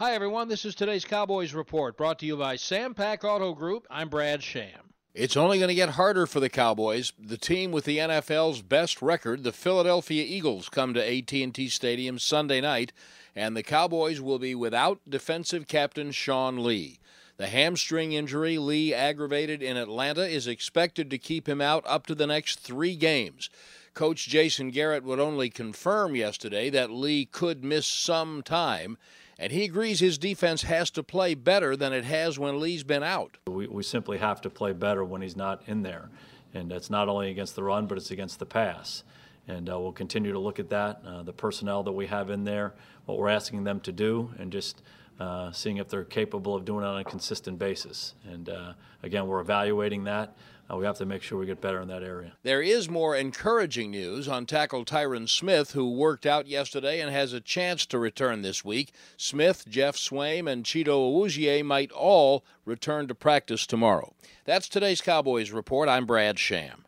Hi, everyone. This is today's Cowboys Report brought to you by Sam Pack Auto Group. I'm Brad Sham. It's only going to get harder for the Cowboys. The team with the NFL's best record, the Philadelphia Eagles, come to AT&T Stadium Sunday night, and the Cowboys will be without defensive captain Sean Lee. The hamstring injury Lee aggravated in Atlanta is expected to keep him out up to the next 3 games. Coach Jason Garrett would only confirm yesterday that Lee could miss some time and he agrees his defense has to play better than it has when Lee's been out. We, we simply have to play better when he's not in there. And that's not only against the run, but it's against the pass. And uh, we'll continue to look at that, uh, the personnel that we have in there, what we're asking them to do, and just uh, seeing if they're capable of doing it on a consistent basis. And uh, again, we're evaluating that. Uh, we have to make sure we get better in that area. There is more encouraging news on tackle Tyron Smith, who worked out yesterday and has a chance to return this week. Smith, Geoff Swaim, and Chido Awuzie might all return to practice tomorrow. That's today's Cowboys Report. I'm Brad Sham.